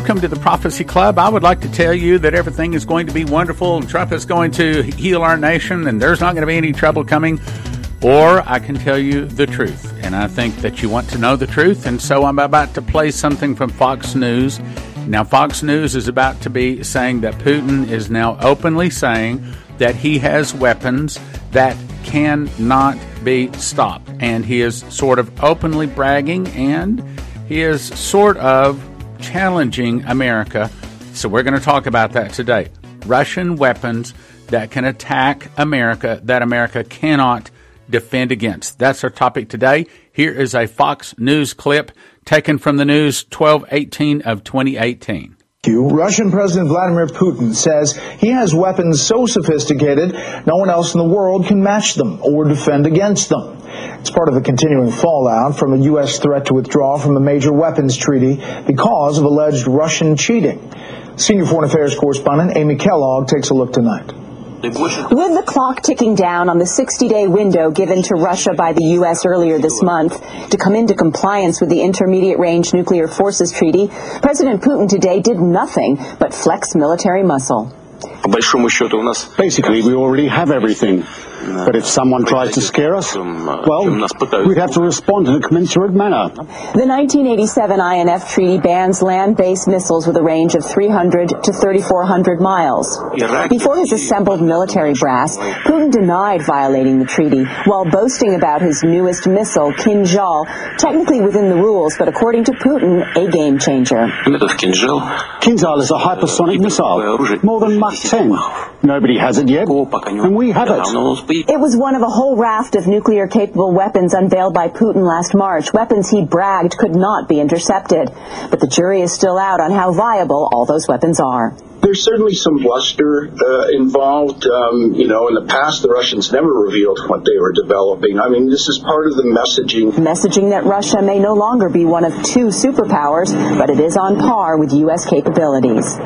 welcome to the Prophecy Club. I would like to tell you that everything is going to be wonderful and Trump is going to heal our nation and there's not going to be any trouble coming. Or I can tell you the truth. And I think that you want to know the truth. And so I'm about to play something from Fox News. Now, Fox News is about to be saying that Putin is now openly saying that he has weapons that cannot be stopped. And he is sort of openly bragging and he is sort of challenging America. So we're going to talk about that today. Russian weapons that can attack America that America cannot defend against. That's our topic today. Here is a Fox News clip taken from the news 1218 of 2018. Russian President Vladimir Putin says he has weapons so sophisticated no one else in the world can match them or defend against them. It's part of the continuing fallout from a U.S. threat to withdraw from a major weapons treaty because of alleged Russian cheating. Senior Foreign Affairs correspondent Amy Kellogg takes a look tonight. With the clock ticking down on the 60 day window given to Russia by the U.S. earlier this month to come into compliance with the Intermediate Range Nuclear Forces Treaty, President Putin today did nothing but flex military muscle. Basically, we already have everything. But if someone tries to scare us, well, we'd have to respond in a commensurate manner. The 1987 INF Treaty bans land-based missiles with a range of 300 to 3,400 miles. Before his assembled military brass, Putin denied violating the treaty while boasting about his newest missile, Kinzhal, technically within the rules, but according to Putin, a game changer. Kinzhal is a hypersonic missile, more than Mach 10. Nobody has it yet, and we have it. It was one of a whole raft of nuclear capable weapons unveiled by Putin last March, weapons he bragged could not be intercepted. But the jury is still out on how viable all those weapons are there's certainly some bluster uh, involved. Um, you know, in the past, the Russians never revealed what they were developing. I mean, this is part of the messaging. Messaging that Russia may no longer be one of two superpowers, but it is on par with U.S. capabilities.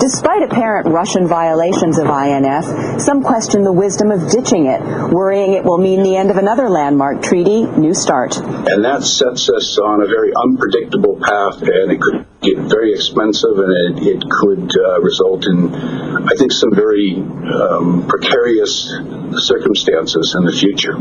Despite apparent Russian violations of INF, some question the wisdom of ditching it, worrying it will mean the end of another landmark treaty, New START. And that sets us on a very unpredictable path, and it could get very expensive, and it, it could uh, result in, I think, some very um, precarious circumstances in the future.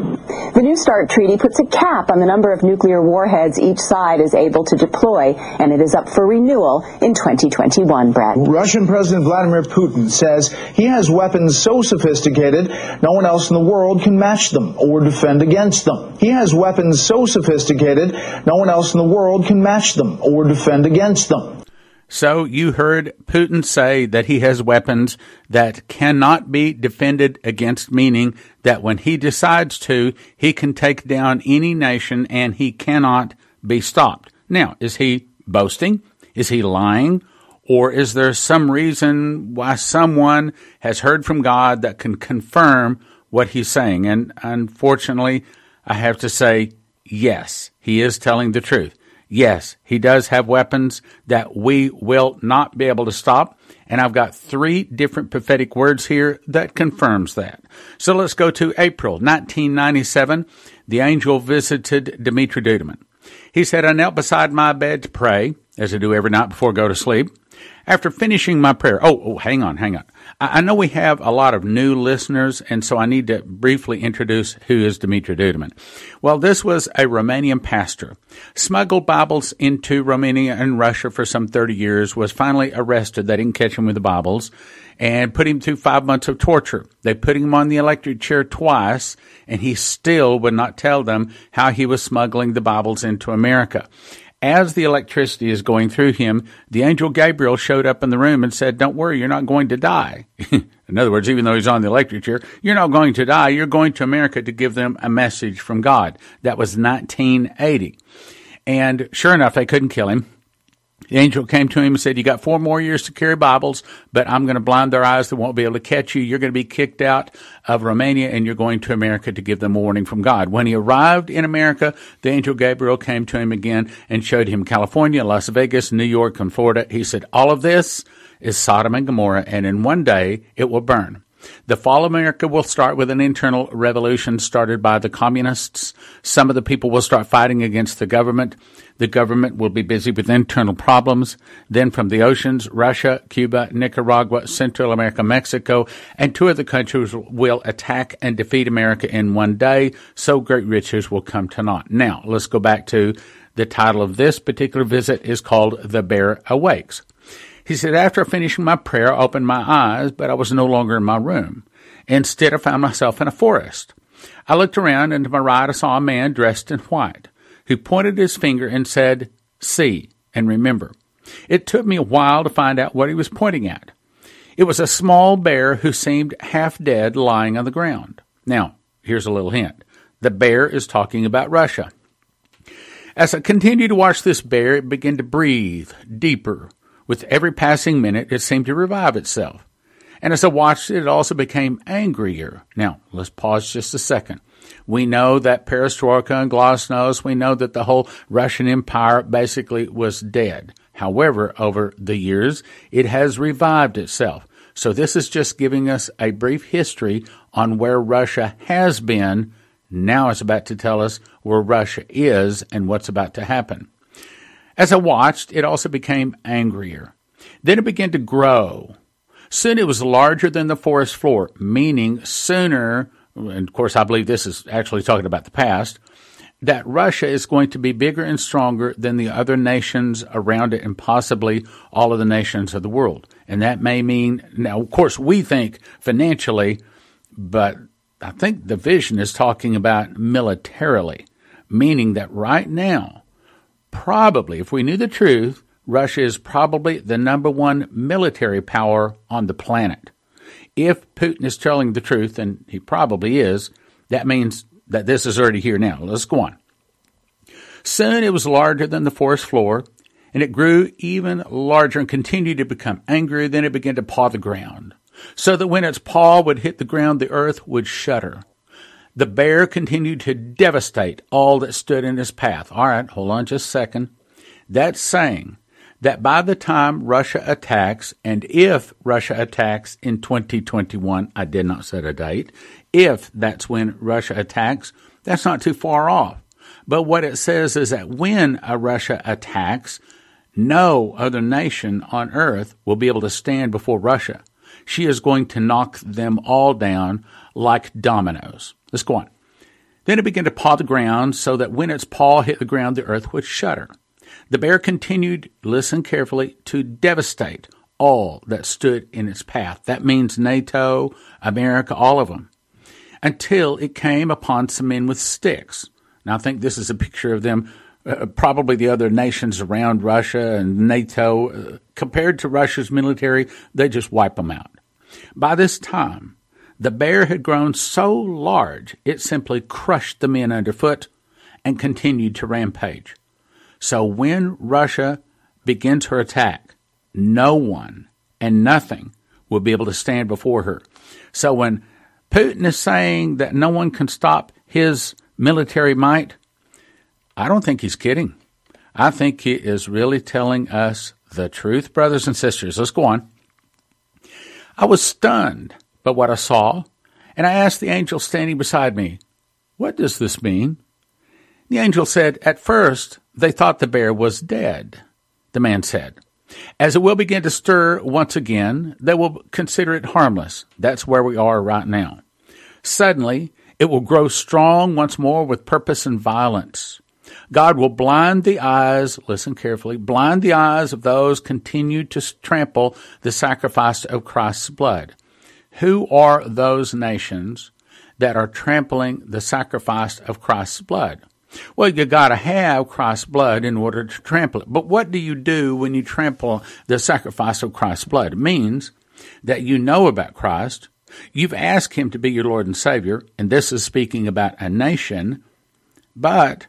The New START treaty puts a cap on the number of nuclear warheads each side is able to deploy, and it is up for renewal in 2021, Brad. Russian President Vladimir Putin says he has weapons so sophisticated no one else in the world can match them or defend against them. He has weapons so sophisticated no one else in the world can match them or defend against them. So you heard Putin say that he has weapons that cannot be defended against, meaning that when he decides to, he can take down any nation and he cannot be stopped. Now, is he boasting? Is he lying? Or is there some reason why someone has heard from God that can confirm what he's saying? And unfortunately, I have to say, yes, he is telling the truth. Yes, he does have weapons that we will not be able to stop. And I've got three different prophetic words here that confirms that. So let's go to April 1997. The angel visited Dimitri Duduman. He said, I knelt beside my bed to pray, as I do every night before I go to sleep. After finishing my prayer, oh, oh, hang on, hang on. I know we have a lot of new listeners, and so I need to briefly introduce who is Dimitri Duduman. Well, this was a Romanian pastor, smuggled Bibles into Romania and Russia for some 30 years, was finally arrested. They didn't catch him with the Bibles and put him through five months of torture. They put him on the electric chair twice, and he still would not tell them how he was smuggling the Bibles into America as the electricity is going through him, the angel Gabriel showed up in the room and said, Don't worry, you're not going to die. in other words, even though he's on the electric chair, you're not going to die. You're going to America to give them a message from God. That was 1980. And sure enough, they couldn't kill him. The angel came to him and said, You got four more years to carry Bibles, but I'm going to blind their eyes. They won't be able to catch you. You're going to be kicked out of Romania and you're going to America to give them a warning from God. When he arrived in America, the angel Gabriel came to him again and showed him California, Las Vegas, New York, and Florida. He said, All of this is Sodom and Gomorrah, and in one day it will burn. The fall of America will start with an internal revolution started by the communists. Some of the people will start fighting against the government. The government will be busy with internal problems. Then from the oceans, Russia, Cuba, Nicaragua, Central America, Mexico, and two other countries will attack and defeat America in one day. So great riches will come to naught. Now, let's go back to the title of this particular visit is called The Bear Awakes. He said, after finishing my prayer, I opened my eyes, but I was no longer in my room. Instead, I found myself in a forest. I looked around, and to my right, I saw a man dressed in white, who pointed his finger and said, See and remember. It took me a while to find out what he was pointing at. It was a small bear who seemed half dead lying on the ground. Now, here's a little hint. The bear is talking about Russia. As I continued to watch this bear, it began to breathe deeper, with every passing minute, it seemed to revive itself. And as I watched it, it also became angrier. Now, let's pause just a second. We know that perestroika and glasnost, we know that the whole Russian Empire basically was dead. However, over the years, it has revived itself. So this is just giving us a brief history on where Russia has been. Now it's about to tell us where Russia is and what's about to happen. As I watched, it also became angrier. Then it began to grow. Soon it was larger than the forest floor, meaning sooner, and of course I believe this is actually talking about the past, that Russia is going to be bigger and stronger than the other nations around it and possibly all of the nations of the world. And that may mean, now, of course, we think financially, but I think the vision is talking about militarily, meaning that right now, probably, if we knew the truth, Russia is probably the number one military power on the planet. If Putin is telling the truth, and he probably is, that means that this is already here now. Let's go on. Soon it was larger than the forest floor, and it grew even larger and continued to become angry. Then it began to paw the ground, so that when its paw would hit the ground, the earth would shudder. The bear continued to devastate all that stood in his path. All right, hold on just a second. That's saying that by the time Russia attacks, and if Russia attacks in 2021, I did not set a date, if that's when Russia attacks, that's not too far off. But what it says is that when a Russia attacks, no other nation on earth will be able to stand before Russia. She is going to knock them all down like dominoes. Let's go on. Then it began to paw the ground so that when its paw hit the ground, the earth would shudder. The bear continued, listen carefully, to devastate all that stood in its path. That means NATO, America, all of them, until it came upon some men with sticks. Now, I think this is a picture of them, uh, probably the other nations around Russia and NATO. Uh, compared to Russia's military, they just wipe them out. By this time, the bear had grown so large it simply crushed the men underfoot and continued to rampage. So when Russia begins her attack, no one and nothing will be able to stand before her. So when Putin is saying that no one can stop his military might, I don't think he's kidding. I think he is really telling us the truth, brothers and sisters. Let's go on. I was stunned but what I saw, and I asked the angel standing beside me, What does this mean? The angel said, At first they thought the bear was dead. The man said, As it will begin to stir once again, they will consider it harmless. That's where we are right now. Suddenly, it will grow strong once more with purpose and violence. God will blind the eyes, listen carefully, blind the eyes of those continue to trample the sacrifice of Christ's blood. Who are those nations that are trampling the sacrifice of Christ's blood? Well, you gotta have Christ's blood in order to trample it. But what do you do when you trample the sacrifice of Christ's blood? It means that you know about Christ, you've asked Him to be your Lord and Savior, and this is speaking about a nation, but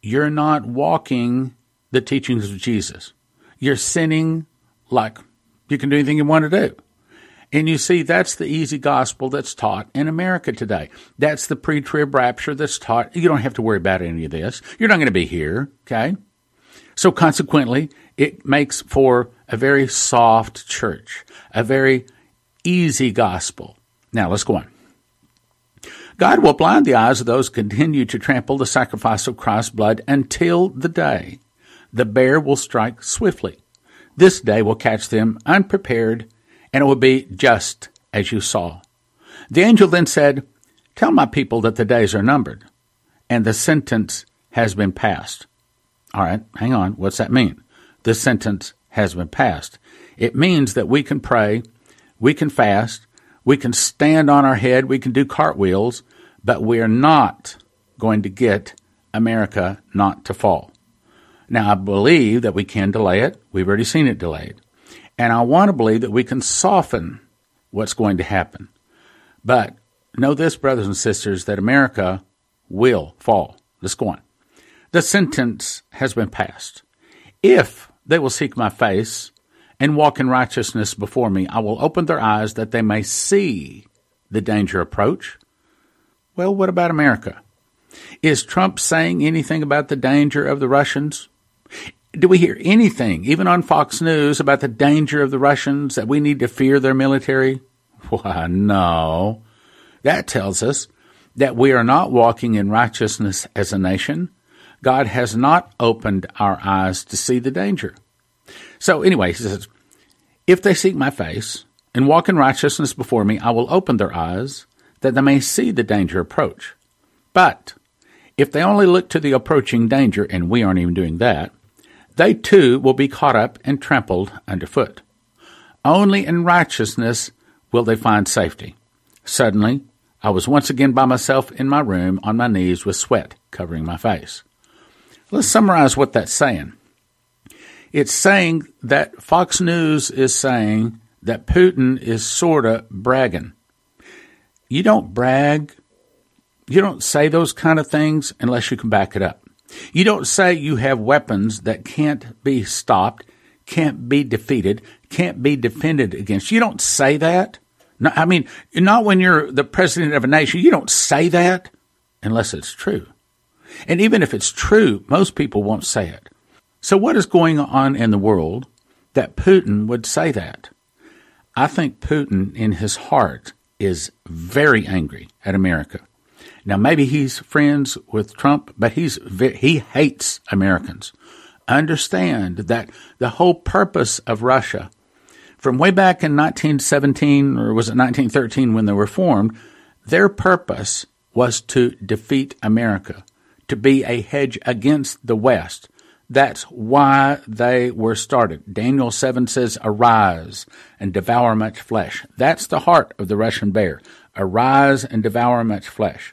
you're not walking the teachings of Jesus. You're sinning like you can do anything you want to do. And you see, that's the easy gospel that's taught in America today. That's the pre trib rapture that's taught. You don't have to worry about any of this. You're not going to be here, okay? So consequently, it makes for a very soft church, a very easy gospel. Now let's go on. God will blind the eyes of those who continue to trample the sacrifice of Christ's blood until the day the bear will strike swiftly. This day will catch them unprepared, and it will be just as you saw. The angel then said, Tell my people that the days are numbered, and the sentence has been passed. All right, hang on. What's that mean? The sentence has been passed. It means that we can pray, we can fast, we can stand on our head, we can do cartwheels, but we are not going to get America not to fall. Now, I believe that we can delay it. We've already seen it delayed. And I want to believe that we can soften what's going to happen. But know this, brothers and sisters, that America will fall. Let's go on. The sentence has been passed. If they will seek my face and walk in righteousness before me, I will open their eyes that they may see the danger approach. Well, what about America? Is Trump saying anything about the danger of the Russians? Do we hear anything, even on Fox News, about the danger of the Russians, that we need to fear their military? Why, no. That tells us that we are not walking in righteousness as a nation. God has not opened our eyes to see the danger. So, anyway, he says, If they seek my face and walk in righteousness before me, I will open their eyes that they may see the danger approach. But if they only look to the approaching danger, and we aren't even doing that, they too will be caught up and trampled underfoot. Only in righteousness will they find safety. Suddenly, I was once again by myself in my room on my knees with sweat covering my face. Let's summarize what that's saying. It's saying that Fox News is saying that Putin is sort of bragging. You don't brag you don't say those kind of things unless you can back it up. You don't say you have weapons that can't be stopped, can't be defeated, can't be defended against. You don't say that. I mean, not when you're the president of a nation. You don't say that unless it's true. And even if it's true, most people won't say it. So what is going on in the world that Putin would say that? I think Putin in his heart is very angry at America. Now, maybe he's friends with Trump, but he's he hates Americans. Understand that the whole purpose of Russia, from way back in 1917 or was it 1913 when they were formed, their purpose was to defeat America, to be a hedge against the West. That's why they were started. Daniel 7 says, Arise and devour much flesh. That's the heart of the Russian bear. Arise and devour much flesh.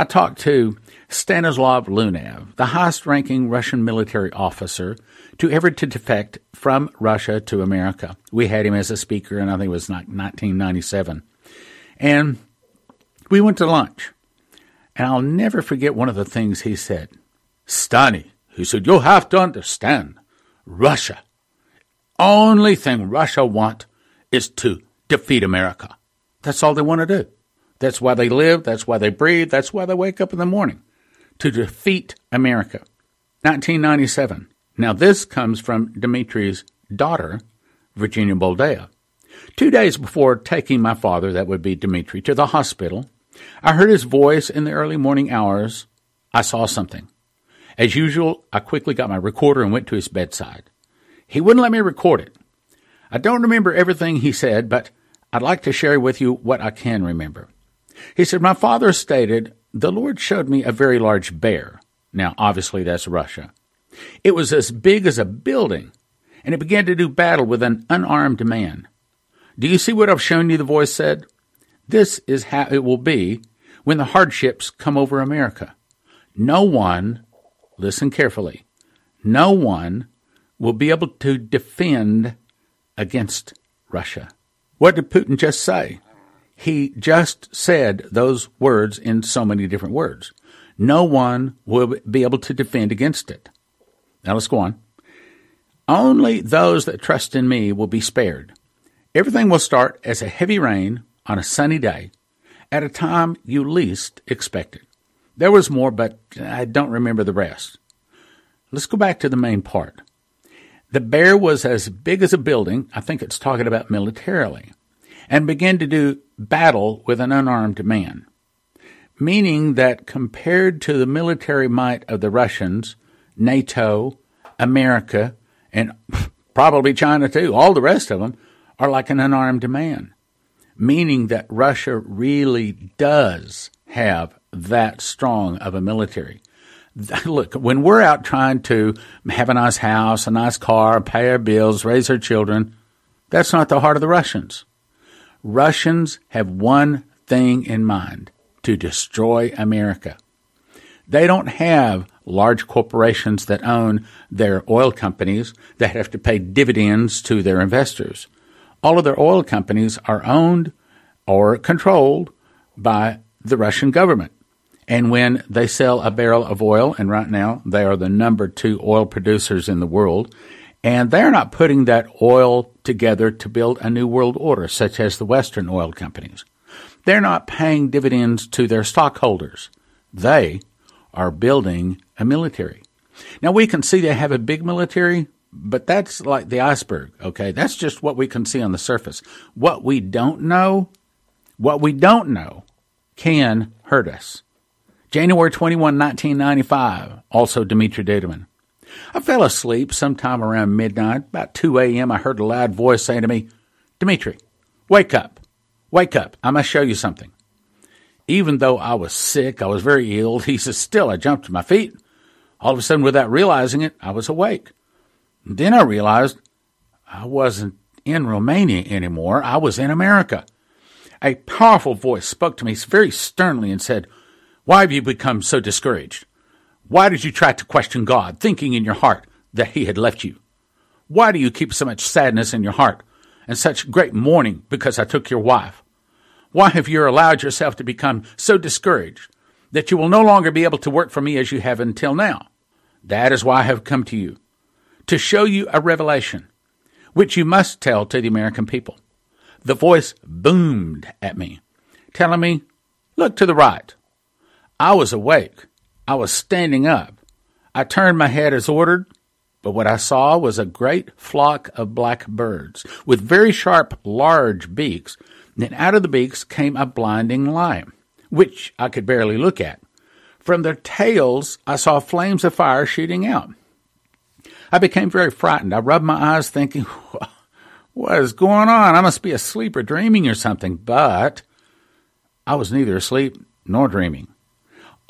I talked to Stanislav Lunev, the highest ranking Russian military officer to ever to defect from Russia to America. We had him as a speaker, and I think it was 1997. And we went to lunch. And I'll never forget one of the things he said. Stani, he said, you have to understand, Russia, only thing Russia want is to defeat America. That's all they want to do. That's why they live. That's why they breathe. That's why they wake up in the morning to defeat America. 1997. Now, this comes from Dimitri's daughter, Virginia Boldea. Two days before taking my father, that would be Dimitri, to the hospital, I heard his voice in the early morning hours. I saw something. As usual, I quickly got my recorder and went to his bedside. He wouldn't let me record it. I don't remember everything he said, but I'd like to share with you what I can remember. He said, My father stated, The Lord showed me a very large bear. Now, obviously, that's Russia. It was as big as a building, and it began to do battle with an unarmed man. Do you see what I've shown you? The voice said. This is how it will be when the hardships come over America. No one, listen carefully, no one will be able to defend against Russia. What did Putin just say? He just said those words in so many different words. No one will be able to defend against it. Now let's go on. Only those that trust in me will be spared. Everything will start as a heavy rain on a sunny day at a time you least expect it. There was more, but I don't remember the rest. Let's go back to the main part. The bear was as big as a building. I think it's talking about militarily and began to do battle with an unarmed man, meaning that compared to the military might of the Russians, NATO, America, and probably China too, all the rest of them are like an unarmed man, meaning that Russia really does have that strong of a military. Look, when we're out trying to have a nice house, a nice car, pay our bills, raise our children, that's not the heart of the Russians. Russians have one thing in mind to destroy America. They don't have large corporations that own their oil companies that have to pay dividends to their investors. All of their oil companies are owned or controlled by the Russian government. And when they sell a barrel of oil, and right now they are the number two oil producers in the world, and they're not putting that oil together to build a new world order, such as the Western oil companies. They're not paying dividends to their stockholders. They are building a military. Now we can see they have a big military, but that's like the iceberg, okay? That's just what we can see on the surface. What we don't know, what we don't know can hurt us. January 21, 1995, also Dimitri Duduman. I fell asleep sometime around midnight. About 2 a.m., I heard a loud voice saying to me, Dimitri, wake up. Wake up. I must show you something. Even though I was sick, I was very ill, he says, still, I jumped to my feet. All of a sudden, without realizing it, I was awake. And then I realized I wasn't in Romania anymore. I was in America. A powerful voice spoke to me very sternly and said, why have you become so discouraged? Why did you try to question God, thinking in your heart that He had left you? Why do you keep so much sadness in your heart and such great mourning because I took your wife? Why have you allowed yourself to become so discouraged that you will no longer be able to work for me as you have until now? That is why I have come to you, to show you a revelation, which you must tell to the American people. The voice boomed at me, telling me, Look to the right. I was awake. I was standing up. I turned my head as ordered, but what I saw was a great flock of black birds with very sharp, large beaks. Then out of the beaks came a blinding light, which I could barely look at. From their tails, I saw flames of fire shooting out. I became very frightened. I rubbed my eyes, thinking, What is going on? I must be asleep or dreaming or something. But I was neither asleep nor dreaming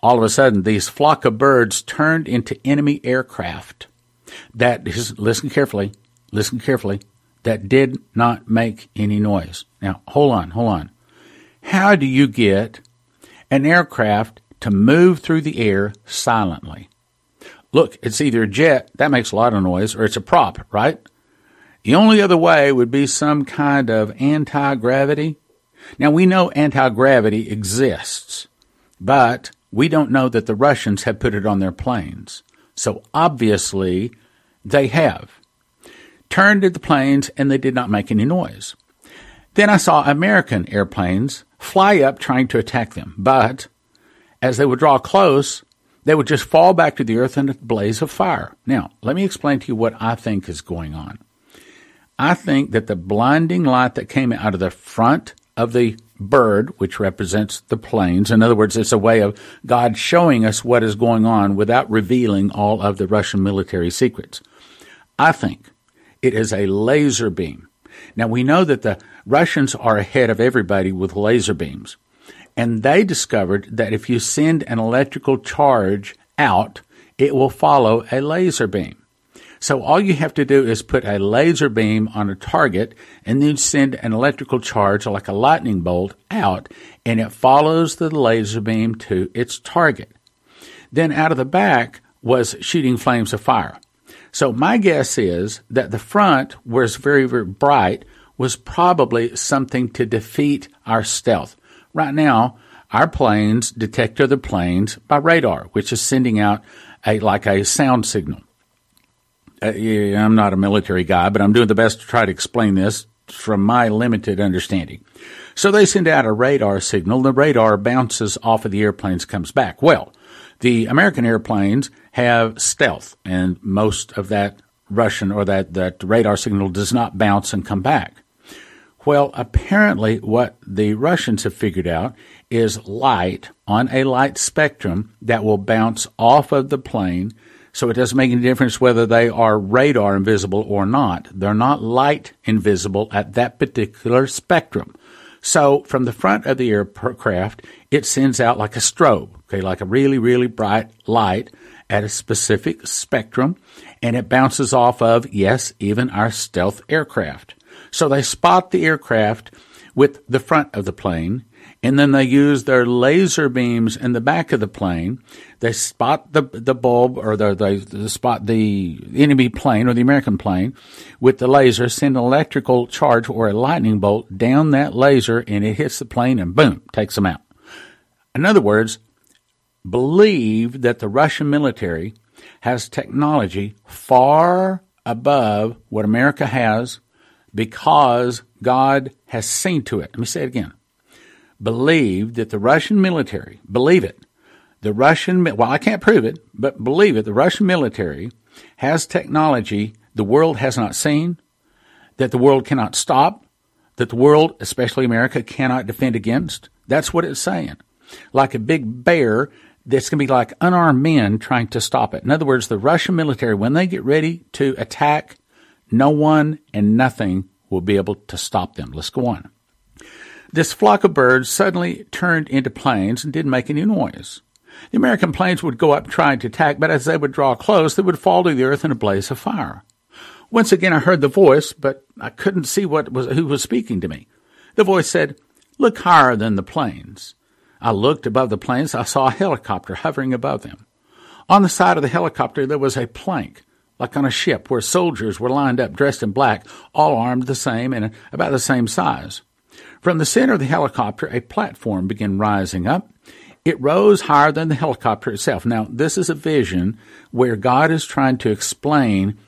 all of a sudden these flock of birds turned into enemy aircraft that is listen carefully listen carefully that did not make any noise. Now hold on hold on. How do you get an aircraft to move through the air silently? Look it's either a jet that makes a lot of noise or it's a prop right? The only other way would be some kind of anti-gravity. Now we know anti-gravity exists but we don't know that the Russians have put it on their planes. So obviously, they have. Turned to the planes and they did not make any noise. Then I saw American airplanes fly up trying to attack them, but as they would draw close, they would just fall back to the earth in a blaze of fire. Now, let me explain to you what I think is going on. I think that the blinding light that came out of the front of the bird, which represents the planes. In other words, it's a way of God showing us what is going on without revealing all of the Russian military secrets. I think it is a laser beam. Now we know that the Russians are ahead of everybody with laser beams. And they discovered that if you send an electrical charge out, it will follow a laser beam. So all you have to do is put a laser beam on a target and then send an electrical charge like a lightning bolt out and it follows the laser beam to its target. Then out of the back was shooting flames of fire. So my guess is that the front, it's very, very bright, was probably something to defeat our stealth. Right now, our planes detect other planes by radar, which is sending out a like a sound signal I'm not a military guy, but I'm doing the best to try to explain this from my limited understanding. So they send out a radar signal. The radar bounces off of the airplanes, comes back. Well, the American airplanes have stealth, and most of that Russian or that, that radar signal does not bounce and come back. Well, apparently, what the Russians have figured out is light on a light spectrum that will bounce off of the plane. So it doesn't make any difference whether they are radar invisible or not. They're not light invisible at that particular spectrum. So from the front of the aircraft, it sends out like a strobe, okay, like a really, really bright light at a specific spectrum, and it bounces off of, yes, even our stealth aircraft. So they spot the aircraft with the front of the plane, and then they use their laser beams in the back of the plane. They spot the the bulb or the, they, spot the enemy plane or the American plane with the laser, send an electrical charge or a lightning bolt down that laser, and it hits the plane and boom, takes them out. In other words, believe that the Russian military has technology far above what America has because God has seen to it. Let me say it again. Believe that the Russian military, believe it, the Russian, well, I can't prove it, but believe it, the Russian military has technology the world has not seen, that the world cannot stop, that the world, especially America, cannot defend against. That's what it's saying. Like a big bear that's going to be like unarmed men trying to stop it. In other words, the Russian military, when they get ready to attack no one and nothing will be able to stop them. Let's go on. This flock of birds suddenly turned into planes and didn't make any noise. The American planes would go up trying to attack, but as they would draw close, they would fall to the earth in a blaze of fire. Once again, I heard the voice, but I couldn't see what was, who was speaking to me. The voice said, Look higher than the planes. I looked above the planes. I saw a helicopter hovering above them. On the side of the helicopter, there was a plank like on a ship where soldiers were lined up dressed in black, all armed the same and about the same size. From the center of the helicopter, a platform began rising up. It rose higher than the helicopter itself. Now, this is a vision where God is trying to explain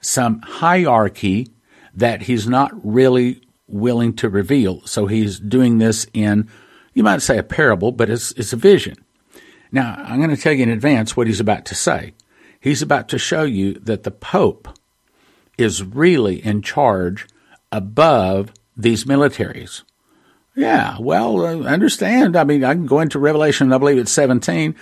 some hierarchy that he's not really willing to reveal. So he's doing this in, you might say a parable, but it's, it's a vision. Now, I'm going to tell you in advance what he's about to say. He's about to show you that the Pope is really in charge above these militaries. Yeah, well, uh, understand. I mean, I can go into Revelation, I believe it's 17,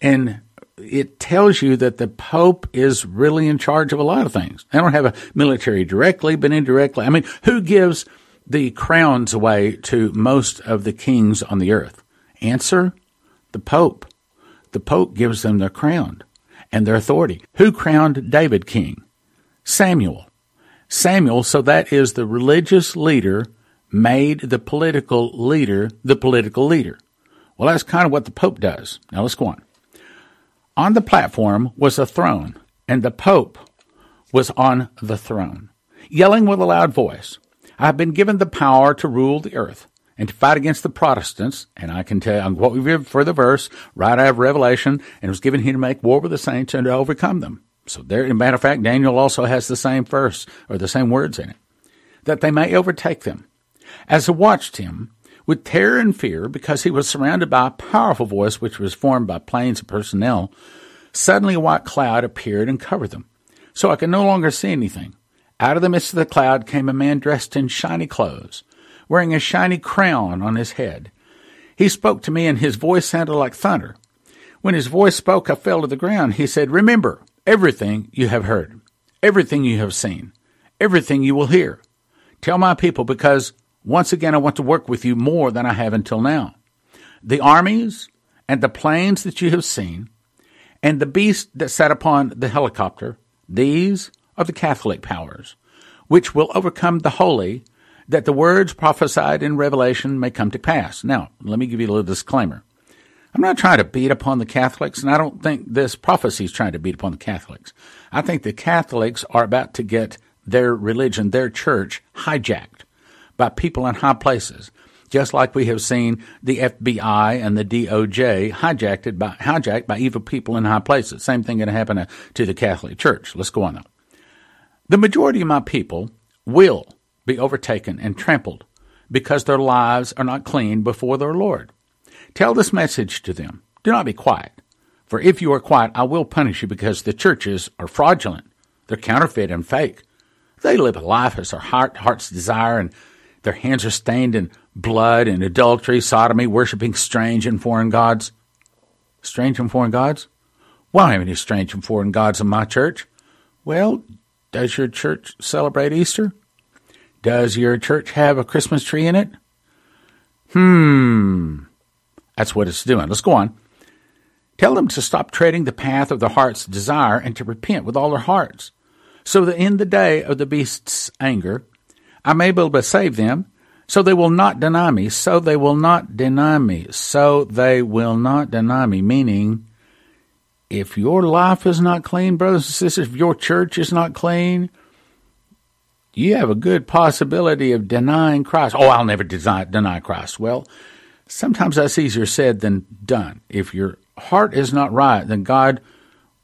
and it tells you that the Pope is really in charge of a lot of things. They don't have a military directly, but indirectly. I mean, who gives the crowns away to most of the kings on the earth? Answer the Pope. The Pope gives them their crown and their authority. Who crowned David king? Samuel. Samuel, so that is the religious leader made the political leader the political leader. Well, that's kind of what the Pope does. Now let's go on. On the platform was a throne, and the Pope was on the throne, yelling with a loud voice, I have been given the power to rule the earth and to fight against the Protestants. And I can tell you what we read for the verse right out of Revelation, and it was given him to make war with the saints and to overcome them. So there, a matter of fact, Daniel also has the same verse or the same words in it, that they may overtake them. As I watched him, with terror and fear, because he was surrounded by a powerful voice which was formed by planes of personnel, suddenly a white cloud appeared and covered them. So I could no longer see anything. Out of the midst of the cloud came a man dressed in shiny clothes wearing a shiny crown on his head. He spoke to me, and his voice sounded like thunder. When his voice spoke, I fell to the ground. He said, Remember everything you have heard, everything you have seen, everything you will hear. Tell my people, because once again I want to work with you more than I have until now. The armies and the planes that you have seen, and the beast that sat upon the helicopter, these are the Catholic powers, which will overcome the holy that the words prophesied in Revelation may come to pass. Now, let me give you a little disclaimer. I'm not trying to beat upon the Catholics, and I don't think this prophecy is trying to beat upon the Catholics. I think the Catholics are about to get their religion, their church, hijacked by people in high places, just like we have seen the FBI and the DOJ hijacked by, hijacked by evil people in high places. Same thing going to happen to the Catholic Church. Let's go on now. The majority of my people will be overtaken and trampled because their lives are not clean before their Lord. Tell this message to them. Do not be quiet. For if you are quiet, I will punish you because the churches are fraudulent. They're counterfeit and fake. They live a life as their heart, heart's desire and their hands are stained in blood and adultery, sodomy, worshiping strange and foreign gods. Strange and foreign gods? Don't have any strange and foreign gods in my church. Well, does your church celebrate Easter? Does your church have a Christmas tree in it? Hmm. That's what it's doing. Let's go on. Tell them to stop treading the path of their heart's desire and to repent with all their hearts, so that in the day of the beast's anger I may be able to save them, so they will not deny me, so they will not deny me, so they will not deny me, meaning if your life is not clean, brothers and sisters, if your church is not clean, you have a good possibility of denying Christ. Oh, I'll never deny, deny Christ. Well, sometimes that's easier said than done. If your heart is not right, then God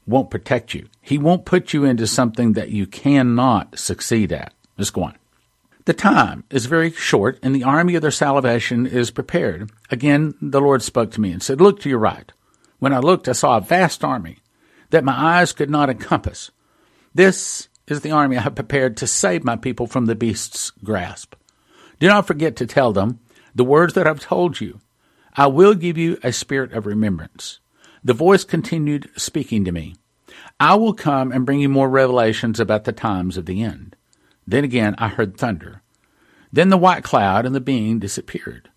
won't protect you. He won't put you into something that you cannot succeed at. Let's go on. The time is very short, and the army of their salvation is prepared. Again, the Lord spoke to me and said, Look to your right. When I looked, I saw a vast army that my eyes could not encompass. This is the army I have prepared to save my people from the beast's grasp. Do not forget to tell them the words that I've told you. I will give you a spirit of remembrance. The voice continued speaking to me. I will come and bring you more revelations about the times of the end. Then again I heard thunder. Then the white cloud and the being disappeared.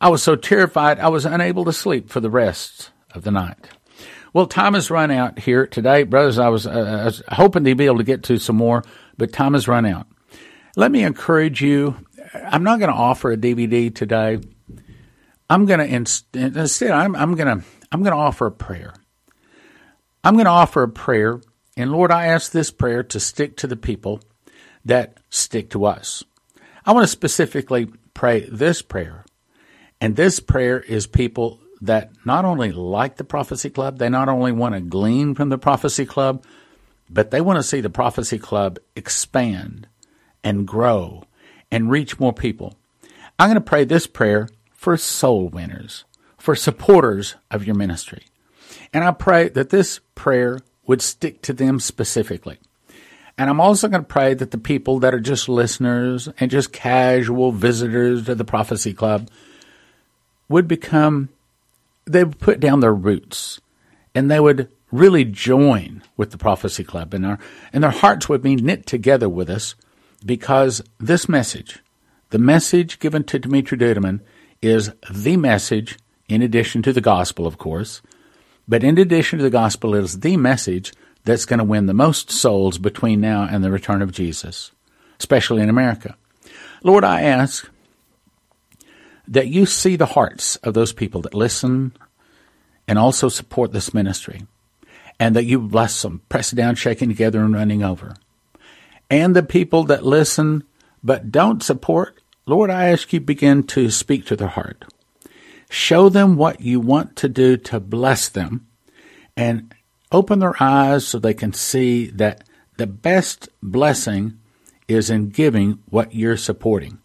I was so terrified I was unable to sleep for the rest of the night. Well, time has run out here today, brothers. I was, uh, I was hoping to be able to get to some more, but time has run out. Let me encourage you. I'm not going to offer a DVD today. I'm going to instead. I'm, I'm going to I'm going to offer a prayer. I'm going to offer a prayer, and Lord, I ask this prayer to stick to the people that stick to us. I want to specifically pray this prayer. And this prayer is people that not only like the Prophecy Club, they not only want to glean from the Prophecy Club, but they want to see the Prophecy Club expand and grow and reach more people. I'm going to pray this prayer for soul winners, for supporters of your ministry. And I pray that this prayer would stick to them specifically. And I'm also going to pray that the people that are just listeners and just casual visitors to the Prophecy Club would become, they would put down their roots and they would really join with the Prophecy Club and, our, and their hearts would be knit together with us because this message, the message given to Dimitri Duduman, is the message in addition to the gospel, of course. But in addition to the gospel, it is the message that's going to win the most souls between now and the return of Jesus, especially in America. Lord, I ask that you see the hearts of those people that listen and also support this ministry, and that you bless them, pressed down, shaking together, and running over. And the people that listen but don't support, Lord, I ask you begin to speak to their heart. Show them what you want to do to bless them and open their eyes so they can see that the best blessing is in giving what you're supporting,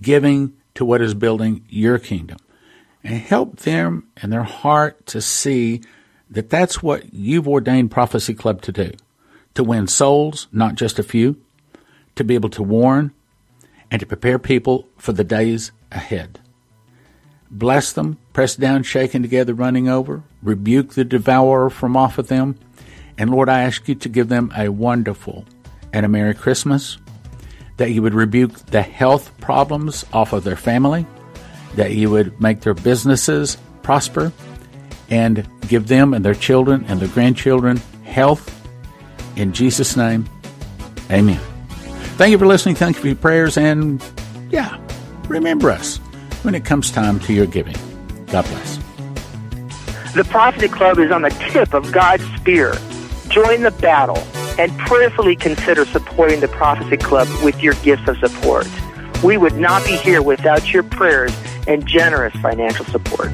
giving to what is building your kingdom, and help them in their heart to see that that's what you've ordained Prophecy Club to do to win souls, not just a few, to be able to warn, and to prepare people for the days ahead. Bless them, press down, shaken together, running over. Rebuke the devourer from off of them. And Lord, I ask you to give them a wonderful and a Merry Christmas. That you would rebuke the health problems off of their family. That you would make their businesses prosper and give them and their children and their grandchildren health. In Jesus' name, amen. Thank you for listening. Thank you for your prayers. And yeah, remember us when it comes time to your giving. God bless. The Prophecy Club is on the tip of God's spear. Join the battle and prayerfully consider supporting the Prophecy Club with your gifts of support. We would not be here without your prayers and generous financial support.